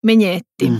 Megnetti. Mm.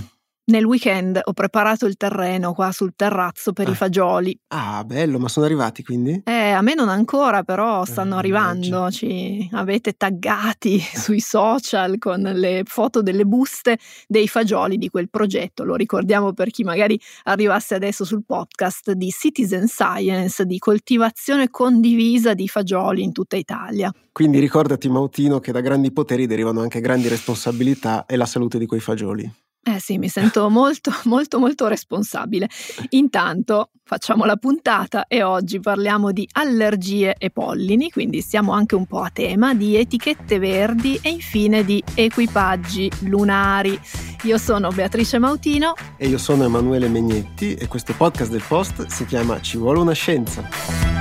Nel weekend ho preparato il terreno qua sul terrazzo per Ah. i fagioli. Ah, bello, ma sono arrivati quindi? Eh, a me non ancora, però stanno Eh, arrivando. Ci avete taggati sui social con le foto delle buste dei fagioli di quel progetto. Lo ricordiamo per chi magari arrivasse adesso sul podcast di Citizen Science, di coltivazione condivisa di fagioli in tutta Italia. Quindi ricordati, Mautino, che da grandi poteri derivano anche grandi responsabilità e la salute di quei fagioli. Eh sì, mi sento molto, molto, molto responsabile. Intanto facciamo la puntata e oggi parliamo di allergie e pollini, quindi stiamo anche un po' a tema di etichette verdi e infine di equipaggi lunari. Io sono Beatrice Mautino. E io sono Emanuele Megnetti e questo podcast del Post si chiama Ci vuole una scienza.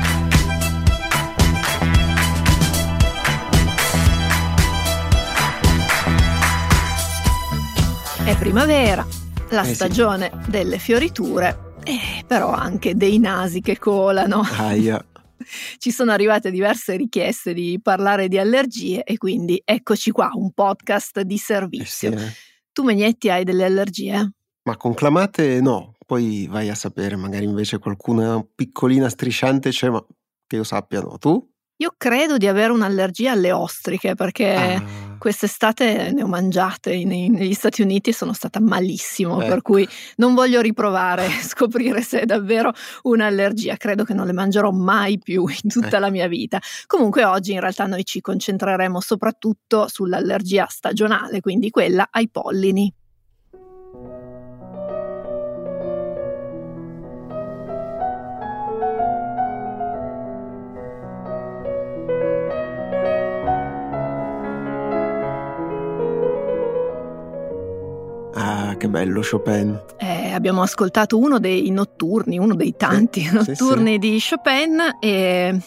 È primavera, la Eh sì. stagione delle fioriture. E però anche dei nasi che colano. Aia. Ci sono arrivate diverse richieste di parlare di allergie e quindi eccoci qua, un podcast di Eh sì, servizio. eh. Tu Megnetti hai delle allergie? Ma conclamate no, poi vai a sapere, magari invece qualcuna piccolina strisciante c'è, ma che io sappia no. Tu? Io credo di avere un'allergia alle ostriche perché Ah, quest'estate ne ho mangiate in- negli Stati Uniti e sono stata malissimo, per Ecco. cui non voglio riprovare, scoprire se è davvero un'allergia. Credo che non le mangerò mai più in tutta Ecco. la mia vita. Comunque oggi in realtà noi ci concentreremo soprattutto sull'allergia stagionale, quindi quella ai pollini. Che bello Chopin. Eh, abbiamo ascoltato uno dei notturni, uno dei tanti sì, notturni di Chopin e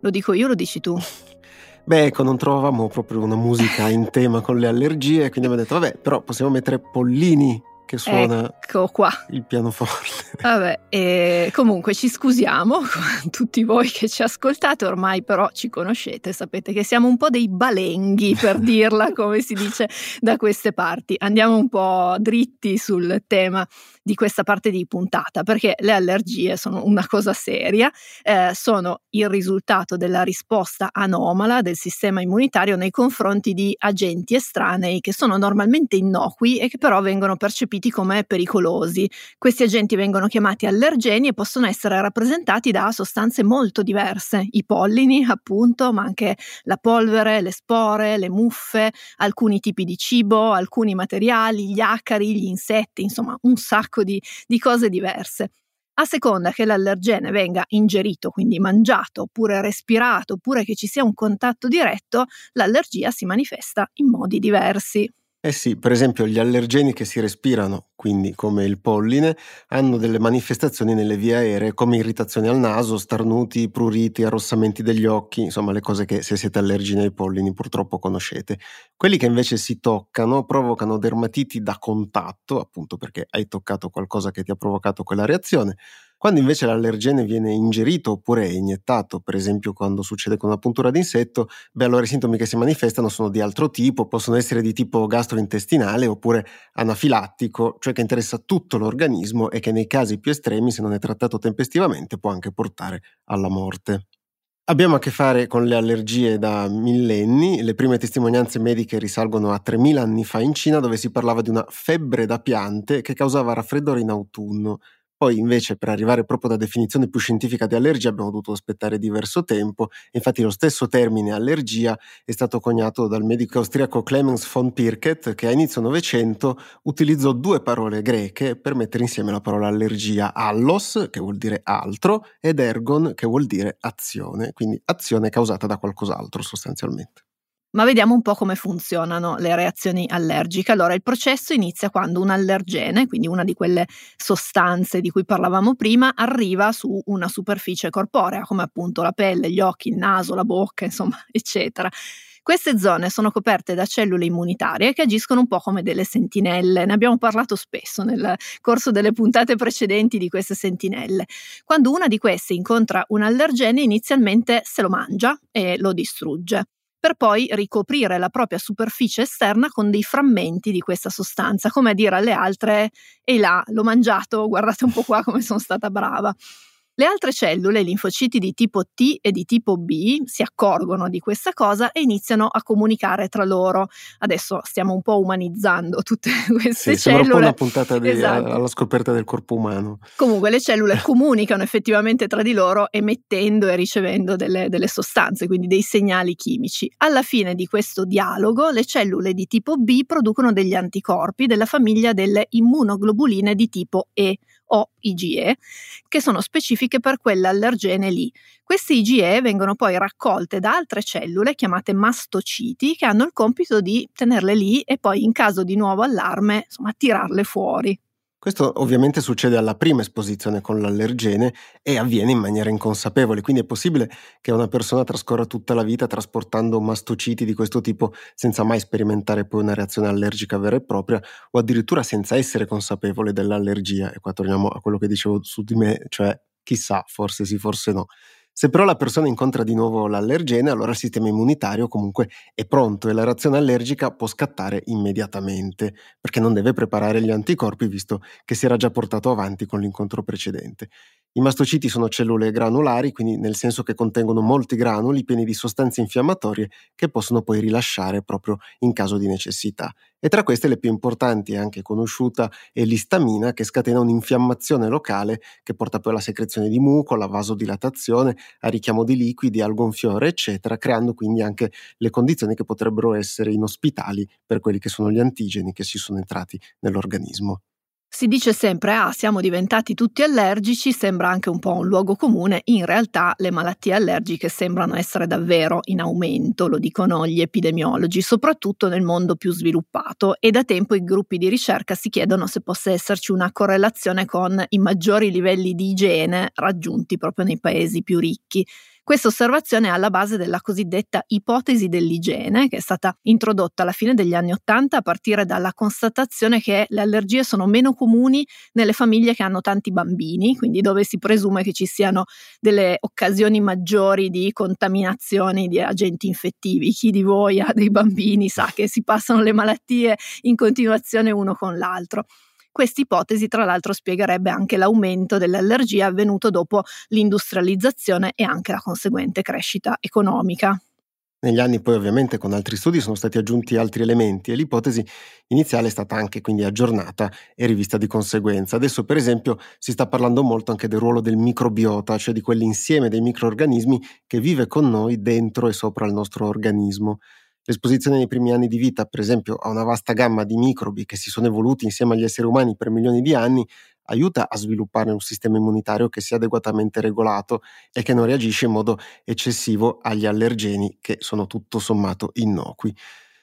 lo dico io, lo dici tu. Beh, ecco, non trovavamo proprio una musica in tema con le allergie, quindi abbiamo detto, vabbè, però possiamo mettere Pollini che suona Ecco qua. il pianoforte. Vabbè, e comunque ci scusiamo con tutti voi che ci ascoltate, ormai però ci conoscete, sapete che siamo un po' dei balenghi per dirla come si dice da queste parti. Andiamo un po' dritti sul tema di questa parte di puntata perché le allergie sono una cosa seria, eh, sono il risultato della risposta anomala del sistema immunitario nei confronti di agenti estranei che sono normalmente innocui e che però vengono percepiti come pericolosi. Questi agenti vengono chiamati allergeni e possono essere rappresentati da sostanze molto diverse, i pollini appunto, ma anche la polvere, le spore, le muffe, alcuni tipi di cibo, alcuni materiali, gli acari, gli insetti, insomma un sacco di, di cose diverse. A seconda che l'allergene venga ingerito, quindi mangiato, oppure respirato, oppure che ci sia un contatto diretto, l'allergia si manifesta in modi diversi. Eh sì, per esempio gli allergeni che si respirano, quindi come il polline, hanno delle manifestazioni nelle vie aeree come irritazioni al naso, starnuti, pruriti, arrossamenti degli occhi, insomma le cose che se siete allergici ai pollini purtroppo conoscete. Quelli che invece si toccano provocano dermatiti da contatto, appunto perché hai toccato qualcosa che ti ha provocato quella reazione. Quando invece l'allergene viene ingerito oppure iniettato, per esempio quando succede con una puntura d'insetto, beh allora i sintomi che si manifestano sono di altro tipo, possono essere di tipo gastrointestinale oppure anafilattico, cioè che interessa tutto l'organismo e che nei casi più estremi, se non è trattato tempestivamente, può anche portare alla morte. Abbiamo a che fare con le allergie da millenni, le prime testimonianze mediche risalgono a 3000 anni fa in Cina dove si parlava di una febbre da piante che causava raffreddore in autunno. Poi invece per arrivare proprio alla definizione più scientifica di allergia abbiamo dovuto aspettare diverso tempo, infatti lo stesso termine allergia è stato coniato dal medico austriaco Clemens von Pirket che a inizio Novecento utilizzò due parole greche per mettere insieme la parola allergia, allos che vuol dire altro ed ergon che vuol dire azione, quindi azione causata da qualcos'altro sostanzialmente. Ma vediamo un po' come funzionano le reazioni allergiche. Allora, il processo inizia quando un allergene, quindi una di quelle sostanze di cui parlavamo prima, arriva su una superficie corporea, come appunto la pelle, gli occhi, il naso, la bocca, insomma, eccetera. Queste zone sono coperte da cellule immunitarie che agiscono un po' come delle sentinelle. Ne abbiamo parlato spesso nel corso delle puntate precedenti di queste sentinelle. Quando una di queste incontra un allergene, inizialmente se lo mangia e lo distrugge. Per poi ricoprire la propria superficie esterna con dei frammenti di questa sostanza, come a dire alle altre, ehi là, l'ho mangiato, guardate un po' qua come sono stata brava. Le altre cellule, linfociti di tipo T e di tipo B, si accorgono di questa cosa e iniziano a comunicare tra loro. Adesso stiamo un po' umanizzando tutte queste sì, cellule. Un po' una puntata di, esatto. alla scoperta del corpo umano. Comunque le cellule comunicano effettivamente tra di loro emettendo e ricevendo delle, delle sostanze, quindi dei segnali chimici. Alla fine di questo dialogo, le cellule di tipo B producono degli anticorpi della famiglia delle immunoglobuline di tipo E o IgE, che sono specifiche per quell'allergene lì. Queste IgE vengono poi raccolte da altre cellule chiamate mastociti che hanno il compito di tenerle lì e poi in caso di nuovo allarme, insomma, tirarle fuori. Questo ovviamente succede alla prima esposizione con l'allergene e avviene in maniera inconsapevole, quindi è possibile che una persona trascorra tutta la vita trasportando mastociti di questo tipo senza mai sperimentare poi una reazione allergica vera e propria o addirittura senza essere consapevole dell'allergia. E qua torniamo a quello che dicevo su di me, cioè chissà, forse sì, forse no. Se però la persona incontra di nuovo l'allergene, allora il sistema immunitario comunque è pronto e la reazione allergica può scattare immediatamente, perché non deve preparare gli anticorpi visto che si era già portato avanti con l'incontro precedente. I mastociti sono cellule granulari, quindi nel senso che contengono molti granuli pieni di sostanze infiammatorie che possono poi rilasciare proprio in caso di necessità. E tra queste le più importanti, anche conosciuta, è l'istamina che scatena un'infiammazione locale che porta poi alla secrezione di muco, alla vasodilatazione, al richiamo di liquidi, al gonfiore, eccetera, creando quindi anche le condizioni che potrebbero essere inospitali per quelli che sono gli antigeni che si sono entrati nell'organismo. Si dice sempre, ah, siamo diventati tutti allergici, sembra anche un po' un luogo comune, in realtà le malattie allergiche sembrano essere davvero in aumento, lo dicono gli epidemiologi, soprattutto nel mondo più sviluppato e da tempo i gruppi di ricerca si chiedono se possa esserci una correlazione con i maggiori livelli di igiene raggiunti proprio nei paesi più ricchi. Questa osservazione è alla base della cosiddetta ipotesi dell'igiene, che è stata introdotta alla fine degli anni Ottanta a partire dalla constatazione che le allergie sono meno comuni nelle famiglie che hanno tanti bambini, quindi dove si presume che ci siano delle occasioni maggiori di contaminazioni di agenti infettivi. Chi di voi ha dei bambini sa che si passano le malattie in continuazione uno con l'altro. Questa ipotesi, tra l'altro, spiegherebbe anche l'aumento delle allergie avvenuto dopo l'industrializzazione e anche la conseguente crescita economica. Negli anni poi ovviamente con altri studi sono stati aggiunti altri elementi e l'ipotesi iniziale è stata anche quindi aggiornata e rivista di conseguenza. Adesso per esempio si sta parlando molto anche del ruolo del microbiota, cioè di quell'insieme dei microorganismi che vive con noi dentro e sopra il nostro organismo. L'esposizione nei primi anni di vita, per esempio, a una vasta gamma di microbi che si sono evoluti insieme agli esseri umani per milioni di anni, aiuta a sviluppare un sistema immunitario che sia adeguatamente regolato e che non reagisce in modo eccessivo agli allergeni che sono tutto sommato innocui.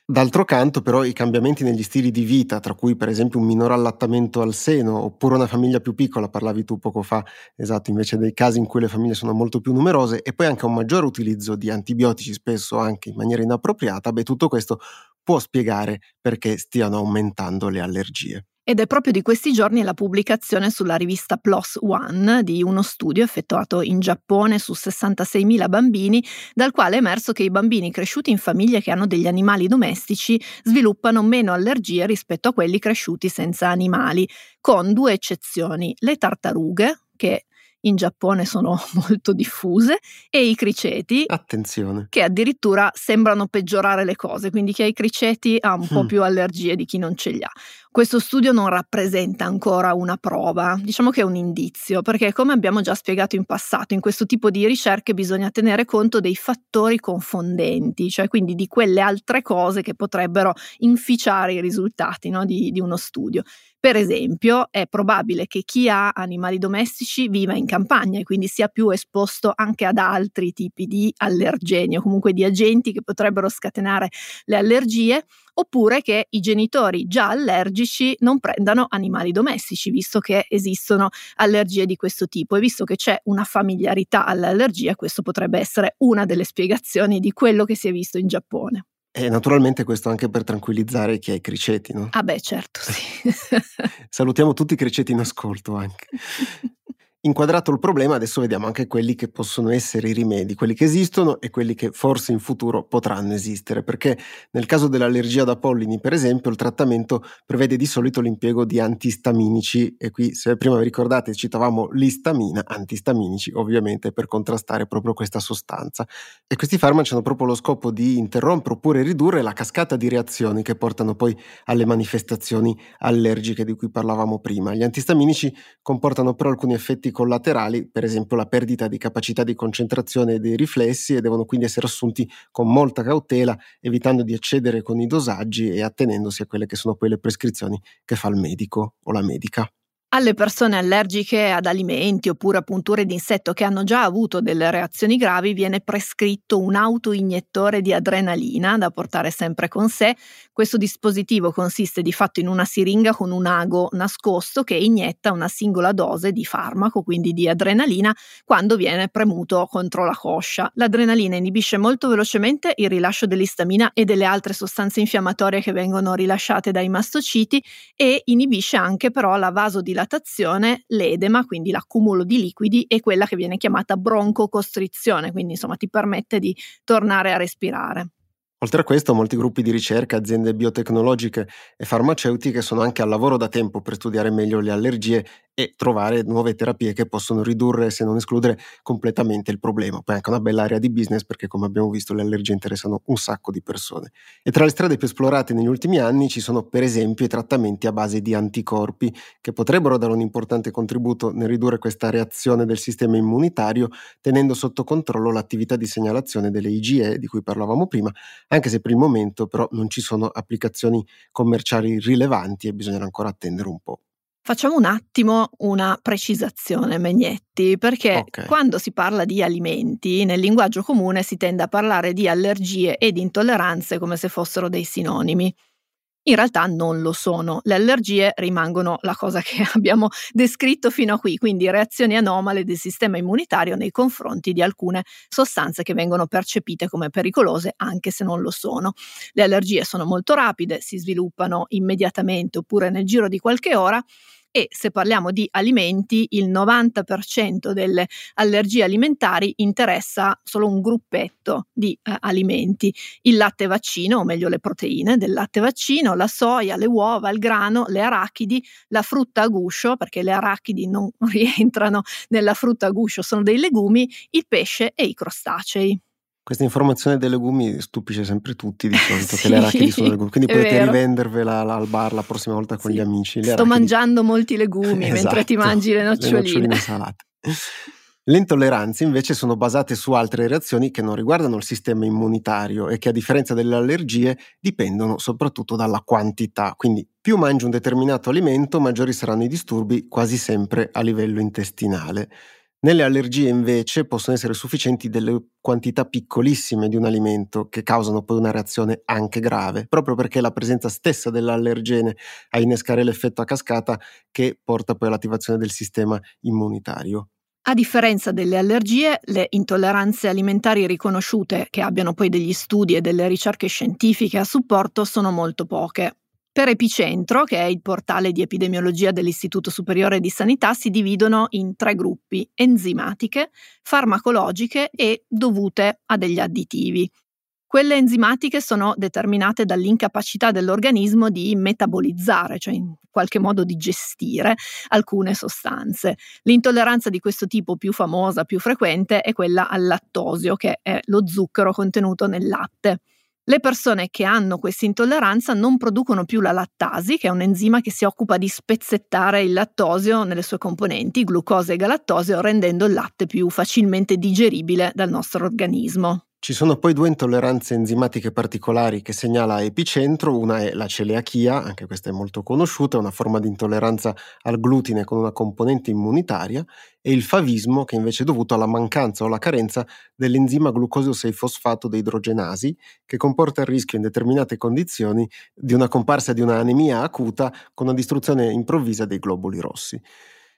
D'altro canto, però, i cambiamenti negli stili di vita, tra cui per esempio un minore allattamento al seno, oppure una famiglia più piccola, parlavi tu poco fa, esatto, invece dei casi in cui le famiglie sono molto più numerose, e poi anche un maggiore utilizzo di antibiotici, spesso anche in maniera inappropriata, beh, tutto questo può spiegare perché stiano aumentando le allergie. Ed è proprio di questi giorni la pubblicazione sulla rivista PLOS ONE di uno studio effettuato in Giappone su 66.000 bambini, dal quale è emerso che i bambini cresciuti in famiglie che hanno degli animali domestici sviluppano meno allergie rispetto a quelli cresciuti senza animali, con due eccezioni, le tartarughe, che in Giappone sono molto diffuse, e i criceti, Attenzione. che addirittura sembrano peggiorare le cose, quindi chi ha i criceti ha un mm. po' più allergie di chi non ce li ha. Questo studio non rappresenta ancora una prova, diciamo che è un indizio, perché come abbiamo già spiegato in passato, in questo tipo di ricerche bisogna tenere conto dei fattori confondenti, cioè quindi di quelle altre cose che potrebbero inficiare i risultati no, di, di uno studio. Per esempio, è probabile che chi ha animali domestici viva in campagna e quindi sia più esposto anche ad altri tipi di allergeni o comunque di agenti che potrebbero scatenare le allergie oppure che i genitori già allergici non prendano animali domestici, visto che esistono allergie di questo tipo e visto che c'è una familiarità all'allergia, questo potrebbe essere una delle spiegazioni di quello che si è visto in Giappone. E naturalmente questo anche per tranquillizzare chi ha i criceti, no? Ah beh, certo, sì. Salutiamo tutti i criceti in ascolto anche. Inquadrato il problema, adesso vediamo anche quelli che possono essere i rimedi, quelli che esistono e quelli che forse in futuro potranno esistere, perché nel caso dell'allergia da pollini, per esempio, il trattamento prevede di solito l'impiego di antistaminici e qui, se prima vi ricordate, citavamo l'istamina, antistaminici ovviamente per contrastare proprio questa sostanza. E questi farmaci hanno proprio lo scopo di interrompere oppure ridurre la cascata di reazioni che portano poi alle manifestazioni allergiche di cui parlavamo prima. Gli antistaminici comportano però alcuni effetti collaterali, per esempio la perdita di capacità di concentrazione dei riflessi e devono quindi essere assunti con molta cautela, evitando di eccedere con i dosaggi e attenendosi a quelle che sono poi le prescrizioni che fa il medico o la medica. Alle persone allergiche ad alimenti oppure a punture di insetto che hanno già avuto delle reazioni gravi viene prescritto un autoiniettore di adrenalina da portare sempre con sé. Questo dispositivo consiste di fatto in una siringa con un ago nascosto che inietta una singola dose di farmaco, quindi di adrenalina, quando viene premuto contro la coscia. L'adrenalina inibisce molto velocemente il rilascio dell'istamina e delle altre sostanze infiammatorie che vengono rilasciate dai mastociti e inibisce anche però la vasodilatazione dilatazione, l'edema, quindi l'accumulo di liquidi, e quella che viene chiamata broncocostrizione, quindi insomma ti permette di tornare a respirare. Oltre a questo, molti gruppi di ricerca, aziende biotecnologiche e farmaceutiche sono anche al lavoro da tempo per studiare meglio le allergie e trovare nuove terapie che possono ridurre, se non escludere, completamente il problema. Poi è anche una bella area di business perché, come abbiamo visto, le allergie interessano un sacco di persone. E tra le strade più esplorate negli ultimi anni ci sono, per esempio, i trattamenti a base di anticorpi che potrebbero dare un importante contributo nel ridurre questa reazione del sistema immunitario, tenendo sotto controllo l'attività di segnalazione delle IgE di cui parlavamo prima, anche se per il momento però non ci sono applicazioni commerciali rilevanti e bisognerà ancora attendere un po'. Facciamo un attimo una precisazione, Megnetti, perché okay. quando si parla di alimenti, nel linguaggio comune si tende a parlare di allergie ed intolleranze come se fossero dei sinonimi. In realtà non lo sono. Le allergie rimangono la cosa che abbiamo descritto fino a qui, quindi reazioni anomale del sistema immunitario nei confronti di alcune sostanze che vengono percepite come pericolose anche se non lo sono. Le allergie sono molto rapide, si sviluppano immediatamente oppure nel giro di qualche ora e se parliamo di alimenti il 90% delle allergie alimentari interessa solo un gruppetto di eh, alimenti, il latte vaccino, o meglio le proteine del latte vaccino, la soia, le uova, il grano, le arachidi, la frutta a guscio, perché le arachidi non rientrano nella frutta a guscio, sono dei legumi, il pesce e i crostacei. Questa informazione dei legumi stupisce sempre tutti di solito, sì, che le arachidi sono legumi, quindi potete vero. rivendervela al bar la prossima volta con sì. gli amici. Le Sto arachidi... mangiando molti legumi esatto, mentre ti mangi le noccioline. Le noccioline salate. Le intolleranze invece sono basate su altre reazioni che non riguardano il sistema immunitario e che a differenza delle allergie dipendono soprattutto dalla quantità. Quindi più mangi un determinato alimento, maggiori saranno i disturbi quasi sempre a livello intestinale. Nelle allergie invece possono essere sufficienti delle quantità piccolissime di un alimento che causano poi una reazione anche grave, proprio perché è la presenza stessa dell'allergene a innescare l'effetto a cascata che porta poi all'attivazione del sistema immunitario. A differenza delle allergie, le intolleranze alimentari riconosciute che abbiano poi degli studi e delle ricerche scientifiche a supporto sono molto poche. Per Epicentro, che è il portale di epidemiologia dell'Istituto Superiore di Sanità, si dividono in tre gruppi, enzimatiche, farmacologiche e dovute a degli additivi. Quelle enzimatiche sono determinate dall'incapacità dell'organismo di metabolizzare, cioè in qualche modo di gestire alcune sostanze. L'intolleranza di questo tipo più famosa, più frequente, è quella al lattosio, che è lo zucchero contenuto nel latte. Le persone che hanno questa intolleranza non producono più la lattasi, che è un enzima che si occupa di spezzettare il lattosio nelle sue componenti, glucosio e galattosio, rendendo il latte più facilmente digeribile dal nostro organismo. Ci sono poi due intolleranze enzimatiche particolari che segnala Epicentro, una è la celiachia, anche questa è molto conosciuta, è una forma di intolleranza al glutine con una componente immunitaria, e il favismo che invece è dovuto alla mancanza o alla carenza dell'enzima glucosio 6-fosfato deidrogenasi, che comporta il rischio in determinate condizioni di una comparsa di una anemia acuta con una distruzione improvvisa dei globuli rossi.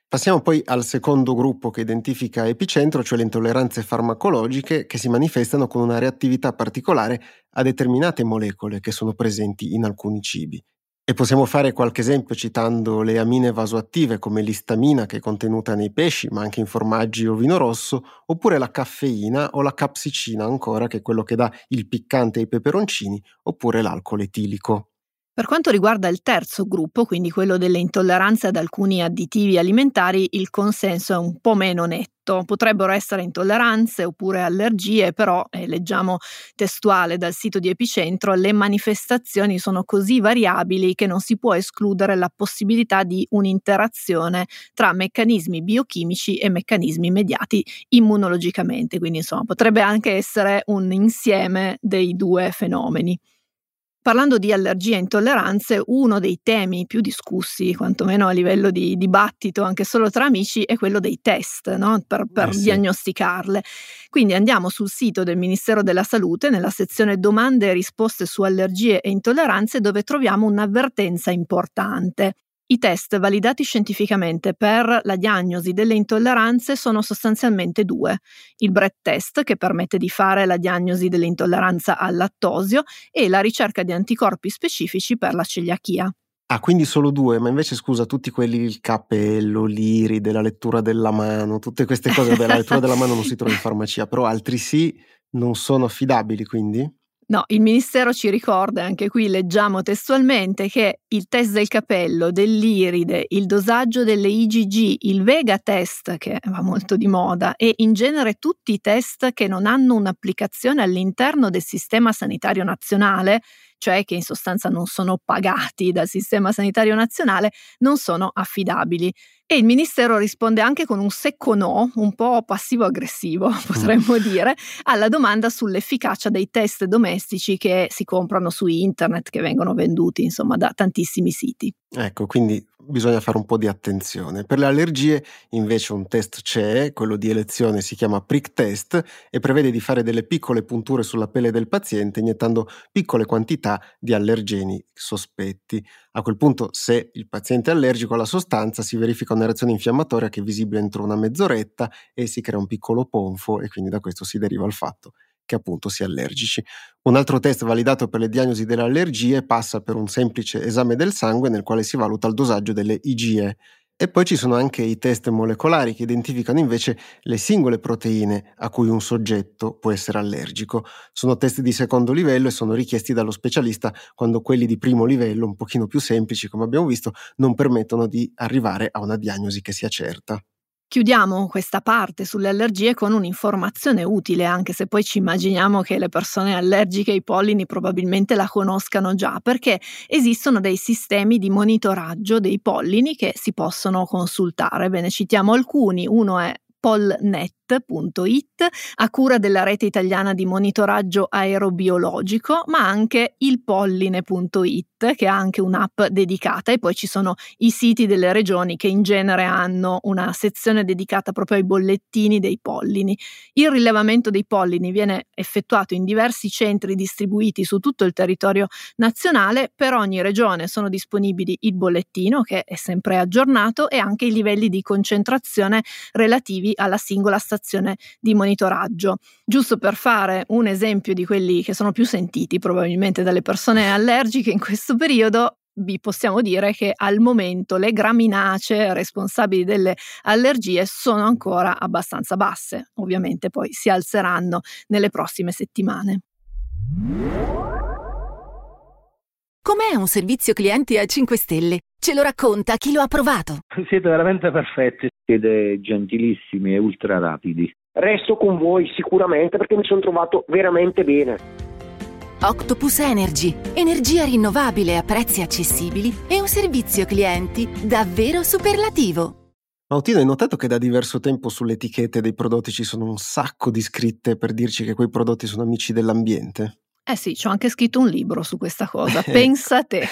Passiamo poi al secondo gruppo che identifica epicentro, cioè le intolleranze farmacologiche che si manifestano con una reattività particolare a determinate molecole che sono presenti in alcuni cibi. E possiamo fare qualche esempio citando le amine vasoattive come l'istamina che è contenuta nei pesci, ma anche in formaggi o vino rosso, oppure la caffeina o la capsicina ancora, che è quello che dà il piccante ai peperoncini, oppure l'alcol etilico. Per quanto riguarda il terzo gruppo, quindi quello delle intolleranze ad alcuni additivi alimentari, il consenso è un po' meno netto. Potrebbero essere intolleranze oppure allergie, però, eh, leggiamo testuale dal sito di Epicentro, le manifestazioni sono così variabili che non si può escludere la possibilità di un'interazione tra meccanismi biochimici e meccanismi mediati immunologicamente. Quindi, insomma, potrebbe anche essere un insieme dei due fenomeni. Parlando di allergie e intolleranze, uno dei temi più discussi, quantomeno a livello di dibattito, anche solo tra amici, è quello dei test no? per, per eh sì. diagnosticarle. Quindi andiamo sul sito del Ministero della Salute, nella sezione domande e risposte su allergie e intolleranze, dove troviamo un'avvertenza importante. I test validati scientificamente per la diagnosi delle intolleranze sono sostanzialmente due. Il BRET test, che permette di fare la diagnosi dell'intolleranza al lattosio, e la ricerca di anticorpi specifici per la celiachia. Ah, quindi solo due, ma invece scusa, tutti quelli, il capello, l'iride, la lettura della mano, tutte queste cose, beh, la lettura della mano non si trova in farmacia, però altri sì, non sono affidabili quindi? No, il Ministero ci ricorda, anche qui leggiamo testualmente, che il test del capello, dell'iride, il dosaggio delle IgG, il Vega test, che va molto di moda, e in genere tutti i test che non hanno un'applicazione all'interno del sistema sanitario nazionale, cioè che in sostanza non sono pagati dal sistema sanitario nazionale, non sono affidabili. E il Ministero risponde anche con un secco no, un po' passivo-aggressivo, potremmo mm. dire, alla domanda sull'efficacia dei test domestici che si comprano su internet, che vengono venduti insomma da tantissimi siti. Ecco, quindi bisogna fare un po' di attenzione. Per le allergie invece un test c'è, quello di elezione si chiama prick test e prevede di fare delle piccole punture sulla pelle del paziente iniettando piccole quantità di allergeni sospetti. A quel punto se il paziente è allergico alla sostanza si verifica una reazione infiammatoria che è visibile entro una mezz'oretta e si crea un piccolo ponfo e quindi da questo si deriva il fatto che appunto si è allergici. Un altro test validato per le diagnosi delle allergie passa per un semplice esame del sangue nel quale si valuta il dosaggio delle IgE. E poi ci sono anche i test molecolari che identificano invece le singole proteine a cui un soggetto può essere allergico. Sono test di secondo livello e sono richiesti dallo specialista quando quelli di primo livello, un pochino più semplici come abbiamo visto, non permettono di arrivare a una diagnosi che sia certa. Chiudiamo questa parte sulle allergie con un'informazione utile, anche se poi ci immaginiamo che le persone allergiche ai pollini probabilmente la conoscano già, perché esistono dei sistemi di monitoraggio dei pollini che si possono consultare. Ve ne citiamo alcuni. Uno è polnet it a cura della rete italiana di monitoraggio aerobiologico, ma anche il polline.it che ha anche un'app dedicata e poi ci sono i siti delle regioni che in genere hanno una sezione dedicata proprio ai bollettini dei pollini. Il rilevamento dei pollini viene effettuato in diversi centri distribuiti su tutto il territorio nazionale, per ogni regione sono disponibili il bollettino che è sempre aggiornato e anche i livelli di concentrazione relativi alla singola stazione stazione di monitoraggio. Giusto per fare un esempio di quelli che sono più sentiti probabilmente dalle persone allergiche in questo periodo, vi possiamo dire che al momento le graminacee responsabili delle allergie sono ancora abbastanza basse. Ovviamente poi si alzeranno nelle prossime settimane. Com'è un servizio clienti a 5 stelle? Ce lo racconta chi lo ha provato. Siete veramente perfetti, siete gentilissimi e ultra rapidi. Resto con voi sicuramente perché mi sono trovato veramente bene. Octopus Energy, energia rinnovabile a prezzi accessibili e un servizio clienti davvero superlativo. Mautino, hai notato che da diverso tempo sulle etichette dei prodotti ci sono un sacco di scritte per dirci che quei prodotti sono amici dell'ambiente? Eh sì, ci ho anche scritto un libro su questa cosa, pensa te.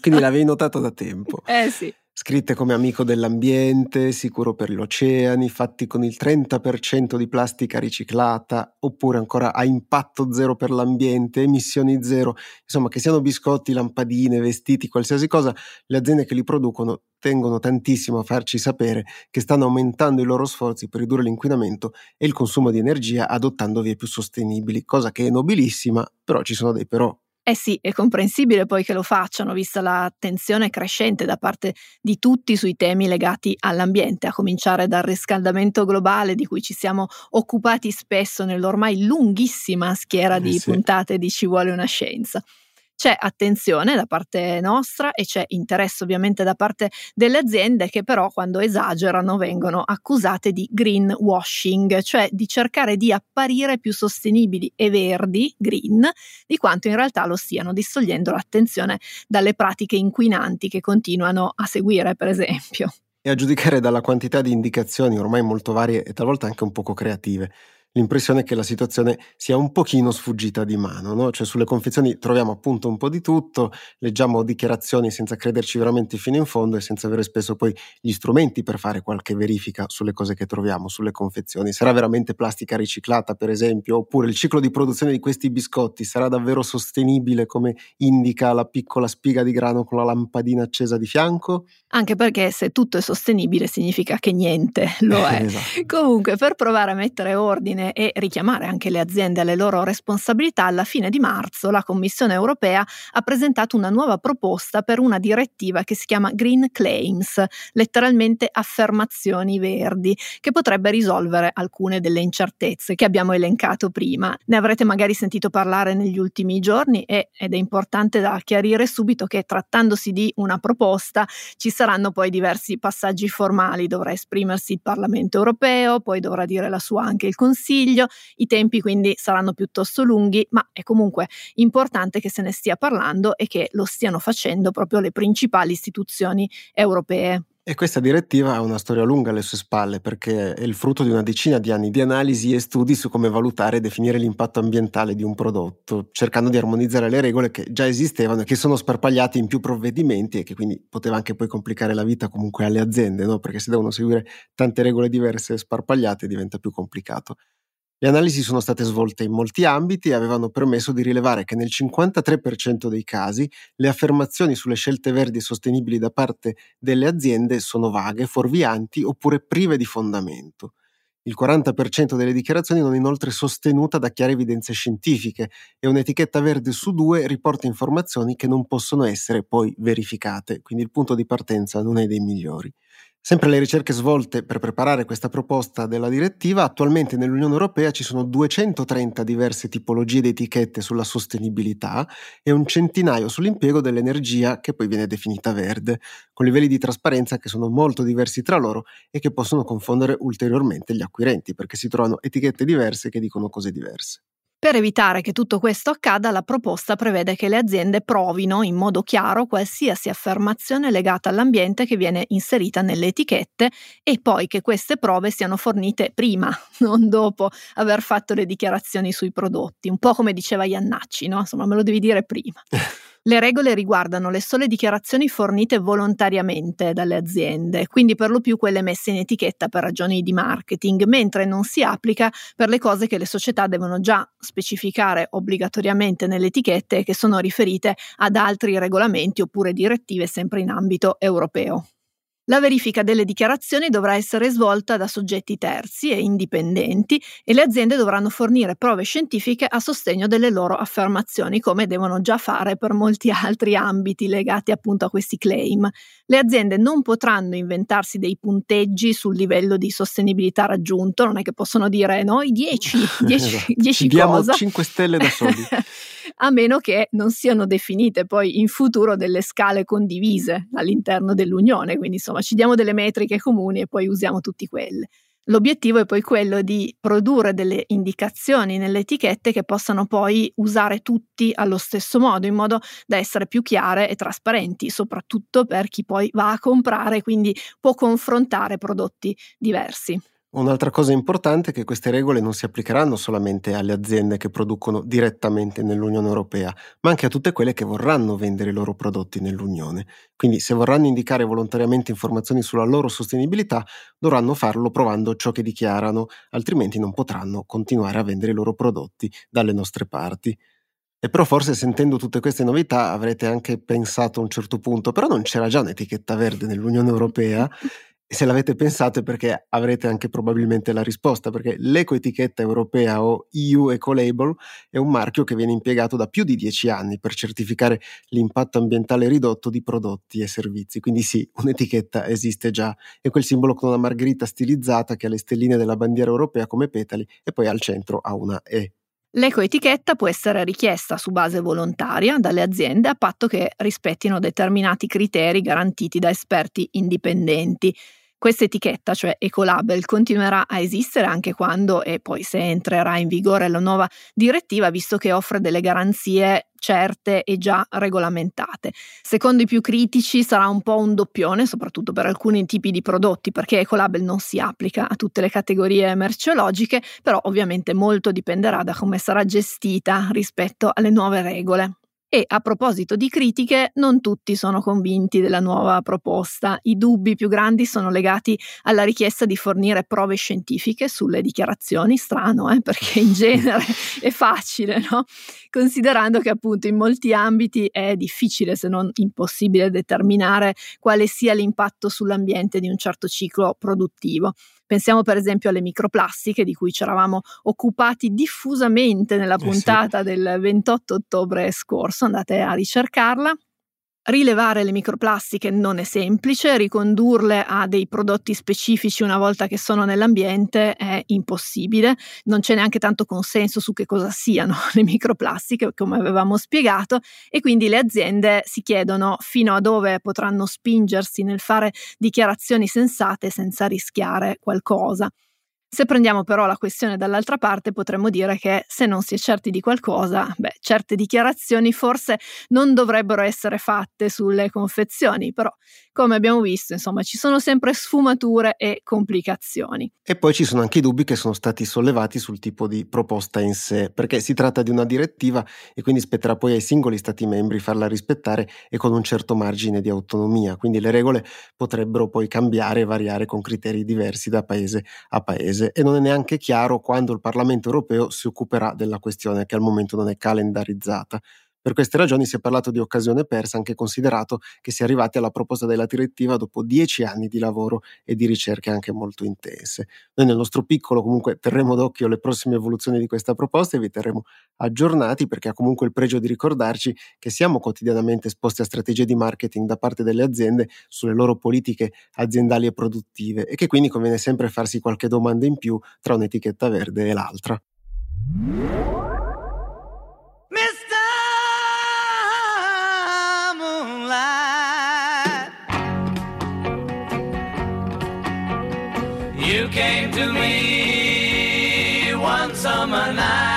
Quindi l'avevi notato da tempo. Eh sì. Scritte come amico dell'ambiente, sicuro per gli oceani, fatti con il 30% di plastica riciclata, oppure ancora a impatto zero per l'ambiente, emissioni zero, insomma che siano biscotti, lampadine, vestiti, qualsiasi cosa, le aziende che li producono tengono tantissimo a farci sapere che stanno aumentando i loro sforzi per ridurre l'inquinamento e il consumo di energia adottando vie più sostenibili, cosa che è nobilissima, però ci sono dei però. Eh sì, è comprensibile poi che lo facciano, vista l'attenzione crescente da parte di tutti sui temi legati all'ambiente, a cominciare dal riscaldamento globale di cui ci siamo occupati spesso nell'ormai lunghissima schiera eh di sì. puntate di Ci vuole una scienza. C'è attenzione da parte nostra e c'è interesse ovviamente da parte delle aziende che però quando esagerano vengono accusate di greenwashing, cioè di cercare di apparire più sostenibili e verdi, green, di quanto in realtà lo siano, distogliendo l'attenzione dalle pratiche inquinanti che continuano a seguire, per esempio. E a giudicare dalla quantità di indicazioni ormai molto varie e talvolta anche un poco creative l'impressione che la situazione sia un pochino sfuggita di mano, no? Cioè sulle confezioni troviamo appunto un po' di tutto, leggiamo dichiarazioni senza crederci veramente fino in fondo e senza avere spesso poi gli strumenti per fare qualche verifica sulle cose che troviamo, sulle confezioni. Sarà veramente plastica riciclata, per esempio, oppure il ciclo di produzione di questi biscotti sarà davvero sostenibile come indica la piccola spiga di grano con la lampadina accesa di fianco? Anche perché se tutto è sostenibile significa che niente lo è. esatto. Comunque, per provare a mettere ordine e richiamare anche le aziende alle loro responsabilità, alla fine di marzo la Commissione europea ha presentato una nuova proposta per una direttiva che si chiama Green Claims, letteralmente affermazioni verdi, che potrebbe risolvere alcune delle incertezze che abbiamo elencato prima. Ne avrete magari sentito parlare negli ultimi giorni e, ed è importante da chiarire subito che trattandosi di una proposta ci saranno poi diversi passaggi formali, dovrà esprimersi il Parlamento europeo, poi dovrà dire la sua anche il Consiglio, Consiglio, i tempi quindi saranno piuttosto lunghi, ma è comunque importante che se ne stia parlando e che lo stiano facendo proprio le principali istituzioni europee. E questa direttiva ha una storia lunga alle sue spalle perché è il frutto di una decina di anni di analisi e studi su come valutare e definire l'impatto ambientale di un prodotto, cercando di armonizzare le regole che già esistevano e che sono sparpagliate in più provvedimenti e che quindi poteva anche poi complicare la vita comunque alle aziende, no? perché se devono seguire tante regole diverse e sparpagliate diventa più complicato. Le analisi sono state svolte in molti ambiti e avevano permesso di rilevare che nel 53% dei casi le affermazioni sulle scelte verdi e sostenibili da parte delle aziende sono vaghe, fuorvianti oppure prive di fondamento. Il 40% delle dichiarazioni non è inoltre sostenuta da chiare evidenze scientifiche e un'etichetta verde su due riporta informazioni che non possono essere poi verificate, quindi il punto di partenza non è dei migliori. Sempre le ricerche svolte per preparare questa proposta della direttiva, attualmente nell'Unione Europea ci sono 230 diverse tipologie di etichette sulla sostenibilità e un centinaio sull'impiego dell'energia che poi viene definita verde, con livelli di trasparenza che sono molto diversi tra loro e che possono confondere ulteriormente gli acquirenti perché si trovano etichette diverse che dicono cose diverse. Per evitare che tutto questo accada, la proposta prevede che le aziende provino in modo chiaro qualsiasi affermazione legata all'ambiente che viene inserita nelle etichette e poi che queste prove siano fornite prima, non dopo aver fatto le dichiarazioni sui prodotti. Un po' come diceva Iannacci, no? Insomma, me lo devi dire prima. Le regole riguardano le sole dichiarazioni fornite volontariamente dalle aziende, quindi per lo più quelle messe in etichetta per ragioni di marketing, mentre non si applica per le cose che le società devono già specificare obbligatoriamente nelle etichette che sono riferite ad altri regolamenti oppure direttive sempre in ambito europeo. La verifica delle dichiarazioni dovrà essere svolta da soggetti terzi e indipendenti e le aziende dovranno fornire prove scientifiche a sostegno delle loro affermazioni, come devono già fare per molti altri ambiti legati appunto a questi claim. Le aziende non potranno inventarsi dei punteggi sul livello di sostenibilità raggiunto, non è che possono dire noi 10, 10, 10 Diamo cosa. 5 stelle da soli. a meno che non siano definite poi in futuro delle scale condivise all'interno dell'Unione, quindi insomma ci diamo delle metriche comuni e poi usiamo tutti quelle. L'obiettivo è poi quello di produrre delle indicazioni nelle etichette che possano poi usare tutti allo stesso modo, in modo da essere più chiare e trasparenti, soprattutto per chi poi va a comprare, quindi può confrontare prodotti diversi. Un'altra cosa importante è che queste regole non si applicheranno solamente alle aziende che producono direttamente nell'Unione Europea, ma anche a tutte quelle che vorranno vendere i loro prodotti nell'Unione. Quindi se vorranno indicare volontariamente informazioni sulla loro sostenibilità, dovranno farlo provando ciò che dichiarano, altrimenti non potranno continuare a vendere i loro prodotti dalle nostre parti. E però forse sentendo tutte queste novità avrete anche pensato a un certo punto, però non c'era già un'etichetta verde nell'Unione Europea se l'avete pensato è perché avrete anche probabilmente la risposta, perché l'ecoetichetta europea o EU Ecolabel è un marchio che viene impiegato da più di dieci anni per certificare l'impatto ambientale ridotto di prodotti e servizi. Quindi sì, un'etichetta esiste già. È quel simbolo con una margherita stilizzata che ha le stelline della bandiera europea come petali e poi al centro ha una E. L'ecoetichetta può essere richiesta su base volontaria dalle aziende a patto che rispettino determinati criteri garantiti da esperti indipendenti. Questa etichetta, cioè Ecolabel, continuerà a esistere anche quando e poi se entrerà in vigore la nuova direttiva, visto che offre delle garanzie certe e già regolamentate. Secondo i più critici sarà un po' un doppione, soprattutto per alcuni tipi di prodotti, perché Ecolabel non si applica a tutte le categorie merceologiche, però ovviamente molto dipenderà da come sarà gestita rispetto alle nuove regole. E a proposito di critiche, non tutti sono convinti della nuova proposta. I dubbi più grandi sono legati alla richiesta di fornire prove scientifiche sulle dichiarazioni, strano, eh? perché in genere è facile, no? considerando che appunto in molti ambiti è difficile, se non impossibile, determinare quale sia l'impatto sull'ambiente di un certo ciclo produttivo. Pensiamo per esempio alle microplastiche di cui ci eravamo occupati diffusamente nella puntata eh sì. del 28 ottobre scorso, andate a ricercarla. Rilevare le microplastiche non è semplice, ricondurle a dei prodotti specifici una volta che sono nell'ambiente è impossibile, non c'è neanche tanto consenso su che cosa siano le microplastiche, come avevamo spiegato, e quindi le aziende si chiedono fino a dove potranno spingersi nel fare dichiarazioni sensate senza rischiare qualcosa. Se prendiamo però la questione dall'altra parte, potremmo dire che se non si è certi di qualcosa, beh, certe dichiarazioni forse non dovrebbero essere fatte sulle confezioni, però come abbiamo visto, insomma, ci sono sempre sfumature e complicazioni. E poi ci sono anche i dubbi che sono stati sollevati sul tipo di proposta in sé, perché si tratta di una direttiva e quindi spetterà poi ai singoli stati membri farla rispettare e con un certo margine di autonomia, quindi le regole potrebbero poi cambiare e variare con criteri diversi da paese a paese paese e non è neanche chiaro quando il Parlamento europeo si occuperà della questione che al momento non è calendarizzata. Per queste ragioni si è parlato di occasione persa, anche considerato che si è arrivati alla proposta della direttiva dopo dieci anni di lavoro e di ricerche anche molto intense. Noi nel nostro piccolo comunque terremo d'occhio le prossime evoluzioni di questa proposta e vi terremo aggiornati perché ha comunque il pregio di ricordarci che siamo quotidianamente esposti a strategie di marketing da parte delle aziende sulle loro politiche aziendali e produttive e che quindi conviene sempre farsi qualche domanda in più tra un'etichetta verde e l'altra. To me one summer night.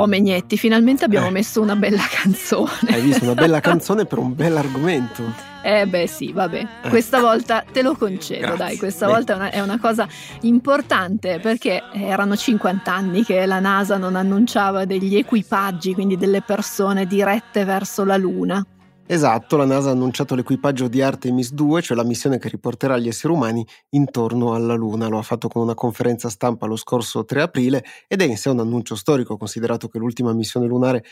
Oh, Megnetti, finalmente abbiamo eh. messo una bella canzone. Hai visto una bella canzone per un bel argomento? Eh beh sì, vabbè, eh. questa volta te lo concedo, Grazie. dai, questa beh. volta è una, è una, cosa importante perché erano 50 anni che la NASA non annunciava degli equipaggi, quindi delle persone dirette verso la Luna. Esatto, la NASA ha annunciato l'equipaggio di Artemis 2, cioè la missione che riporterà gli esseri umani intorno alla Luna. Lo ha fatto con una conferenza stampa lo scorso 3 aprile ed è in sé un annuncio storico, considerato che l'ultima missione lunare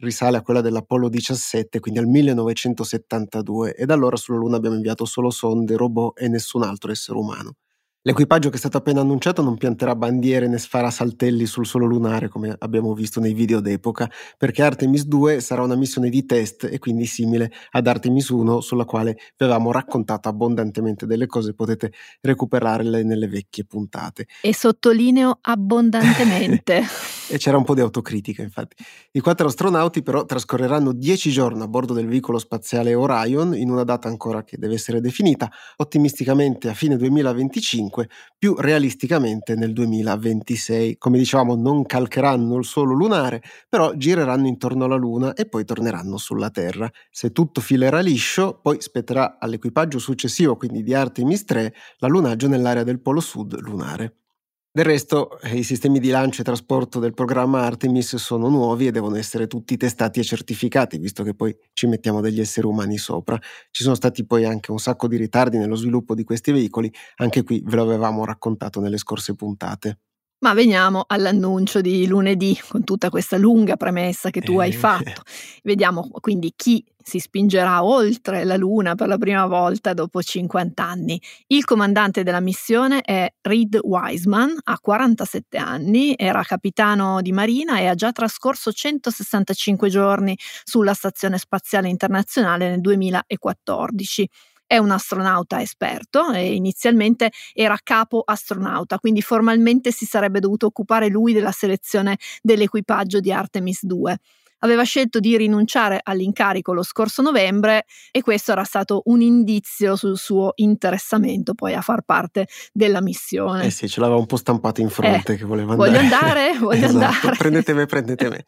risale a quella dell'Apollo 17, quindi al 1972, e da allora sulla Luna abbiamo inviato solo sonde, robot e nessun altro essere umano. L'equipaggio che è stato appena annunciato non pianterà bandiere né sfarà saltelli sul suolo lunare come abbiamo visto nei video d'epoca, perché Artemis 2 sarà una missione di test e quindi simile ad Artemis 1 sulla quale vi avevamo raccontato abbondantemente delle cose, potete recuperarle nelle vecchie puntate. E sottolineo abbondantemente. e c'era un po' di autocritica infatti. I quattro astronauti però trascorreranno dieci giorni a bordo del veicolo spaziale Orion in una data ancora che deve essere definita, ottimisticamente a fine 2025 2025, più realisticamente nel 2026. Come dicevamo, non calcheranno il suolo lunare, però gireranno intorno alla Luna e poi torneranno sulla Terra. Se tutto filerà liscio, poi spetterà all'equipaggio successivo, quindi di Artemis 3, l'allunaggio nell'area del polo sud lunare. Del resto, eh, i sistemi di lancio e trasporto del programma Artemis sono nuovi e devono essere tutti testati e certificati, visto che poi ci mettiamo degli esseri umani sopra. Ci sono stati poi anche un sacco di ritardi nello sviluppo di questi veicoli, anche qui ve lo avevamo raccontato nelle scorse puntate. Ma veniamo all'annuncio di lunedì, con tutta questa lunga premessa che tu eh. hai fatto. Vediamo quindi chi si spingerà oltre la Luna per la prima volta dopo 50 anni. Il comandante della missione è Reed Wiseman, ha 47 anni, era capitano di marina e ha già trascorso 165 giorni sulla Stazione Spaziale Internazionale nel 2014. È un astronauta esperto e inizialmente era capo astronauta, quindi formalmente si sarebbe dovuto occupare lui della selezione dell'equipaggio di Artemis 2 aveva scelto di rinunciare all'incarico lo scorso novembre e questo era stato un indizio sul suo interessamento poi a far parte della missione. Eh sì, ce l'aveva un po' stampato in fronte eh, che voleva andare. Voglio andare, voglio esatto, andare. Prendete me, prendete me.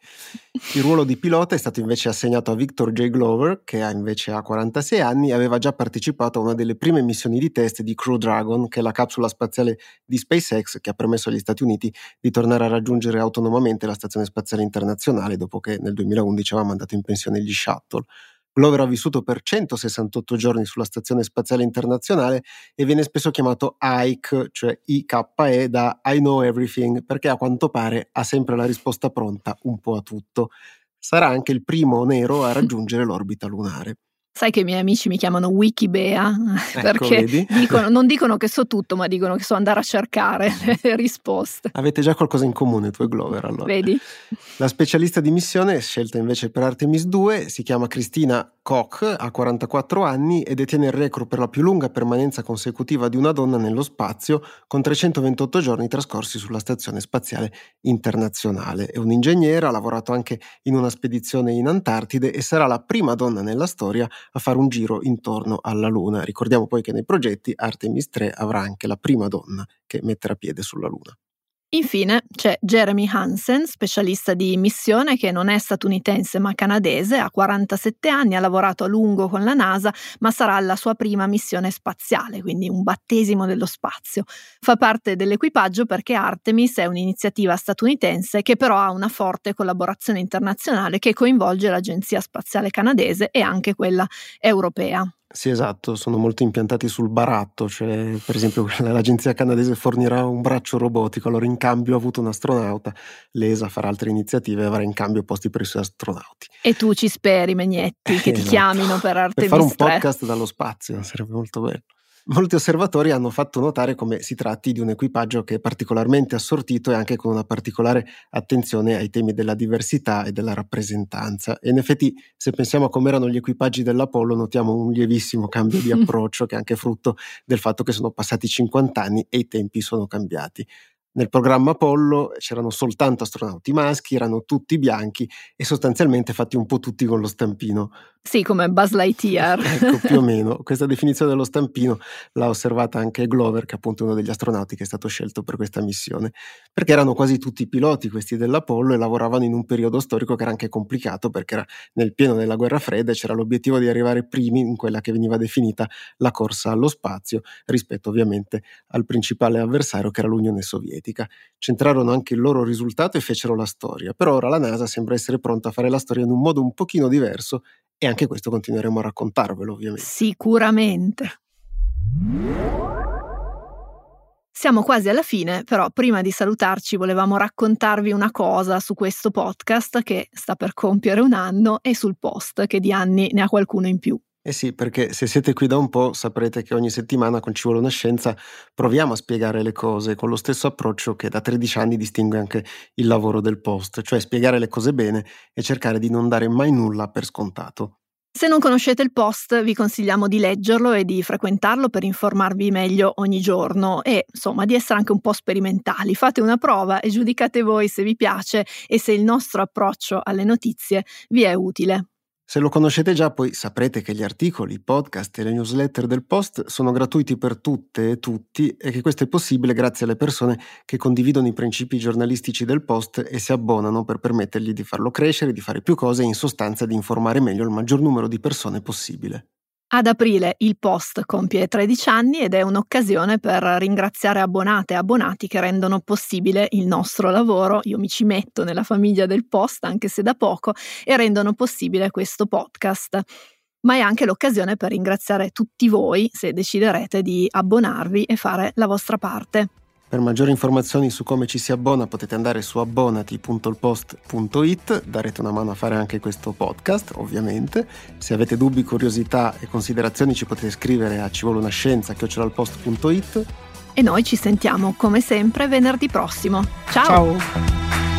Il ruolo di pilota è stato invece assegnato a Victor J. Glover, che ha invece ha 46 anni e aveva già partecipato a una delle prime missioni di test di Crew Dragon, che è la capsula spaziale di SpaceX che ha permesso agli Stati Uniti di tornare a raggiungere autonomamente la Stazione Spaziale Internazionale dopo che nel 2011 aveva mandato in pensione gli shuttle. Glover ha vissuto per 168 giorni sulla Stazione Spaziale Internazionale e viene spesso chiamato Ike, cioè IKE da I know everything, perché a quanto pare ha sempre la risposta pronta un po' a tutto. Sarà anche il primo nero a raggiungere l'orbita lunare. Sai che i miei amici mi chiamano Wikibea ecco, perché dicono, non dicono che so tutto, ma dicono che so andare a cercare le risposte. Avete già qualcosa in comune tu e Glover allora. Vedi? La specialista di missione scelta invece per Artemis 2 si chiama Cristina Koch, ha 44 anni e detiene il record per la più lunga permanenza consecutiva di una donna nello spazio con 328 giorni trascorsi sulla Stazione Spaziale Internazionale. È un'ingegnera, ha lavorato anche in una spedizione in Antartide e sarà la prima donna nella storia a fare un giro intorno alla Luna. Ricordiamo poi che nei progetti Artemis 3 avrà anche la prima donna che metterà piede sulla Luna. Infine c'è Jeremy Hansen, specialista di missione che non è statunitense ma canadese, ha 47 anni, ha lavorato a lungo con la NASA, ma sarà la sua prima missione spaziale, quindi un battesimo dello spazio. Fa parte dell'equipaggio perché Artemis è un'iniziativa statunitense che però ha una forte collaborazione internazionale che coinvolge l'Agenzia Spaziale Canadese e anche quella europea. Sì, esatto, sono molto impiantati sul baratto, cioè per esempio l'agenzia canadese fornirà un braccio robotico, allora in cambio ha avuto un astronauta, l'ESA farà altre iniziative e avrà in cambio posti per i suoi astronauti. E tu ci speri, Megnetti, che ti esatto. chiamino per Artemis Per fare un podcast dallo spazio, sarebbe molto bello. Molti osservatori hanno fatto notare come si tratti di un equipaggio che è particolarmente assortito e anche con una particolare attenzione ai temi della diversità e della rappresentanza. E in effetti, se pensiamo a come erano gli equipaggi dell'Apollo, notiamo un lievissimo cambio di approccio che è anche frutto del fatto che sono passati 50 anni e i tempi sono cambiati. Nel programma Apollo c'erano soltanto astronauti maschi, erano tutti bianchi e sostanzialmente fatti un po' tutti con lo stampino. Sì, come Buzz Lightyear. ecco, più o meno. Questa definizione dello stampino l'ha osservata anche Glover, che è appunto uno degli astronauti che è stato scelto per questa missione, perché erano quasi tutti piloti questi dell'Apollo e lavoravano in un periodo storico che era anche complicato perché era nel pieno della guerra fredda e c'era l'obiettivo di arrivare primi in quella che veniva definita la corsa allo spazio, rispetto ovviamente al principale avversario che era l'Unione Sovietica. Centrarono anche il loro risultato e fecero la storia, però ora la NASA sembra essere pronta a fare la storia in un modo un pochino diverso e anche questo continueremo a raccontarvelo, ovviamente. Sicuramente. Siamo quasi alla fine, però prima di salutarci volevamo raccontarvi una cosa su questo podcast che sta per compiere un anno e sul post che di anni ne ha qualcuno in più. Eh sì, perché se siete qui da un po' saprete che ogni settimana con Ci vuole una scienza proviamo a spiegare le cose con lo stesso approccio che da 13 anni distingue anche il lavoro del post, cioè spiegare le cose bene e cercare di non dare mai nulla per scontato. Se non conoscete il post, vi consigliamo di leggerlo e di frequentarlo per informarvi meglio ogni giorno e, insomma, di essere anche un po' sperimentali. Fate una prova e giudicate voi se vi piace e se il nostro approccio alle notizie vi è utile. Se lo conoscete già, poi saprete che gli articoli, i podcast e le newsletter del Post sono gratuiti per tutte e tutti e che questo è possibile grazie alle persone che condividono i principi giornalistici del Post e si abbonano per permettergli di farlo crescere, di fare più cose e in sostanza di informare meglio il maggior numero di persone possibile. Ad aprile il Post compie 13 anni ed è un'occasione per ringraziare abbonate e abbonati che rendono possibile il nostro lavoro. Io mi ci metto nella famiglia del Post, anche se da poco, e rendono possibile questo podcast. Ma è anche l'occasione per ringraziare tutti voi se deciderete di abbonarvi e fare la vostra parte. Per maggiori informazioni su come ci si abbona potete andare su abbonati.ilpost.it, darete una mano a fare anche questo podcast, ovviamente. Se avete dubbi, curiosità e considerazioni ci potete scrivere a ci vuole una scienza chiocciolalpost.it. E noi ci sentiamo come sempre venerdì prossimo. Ciao! Ciao.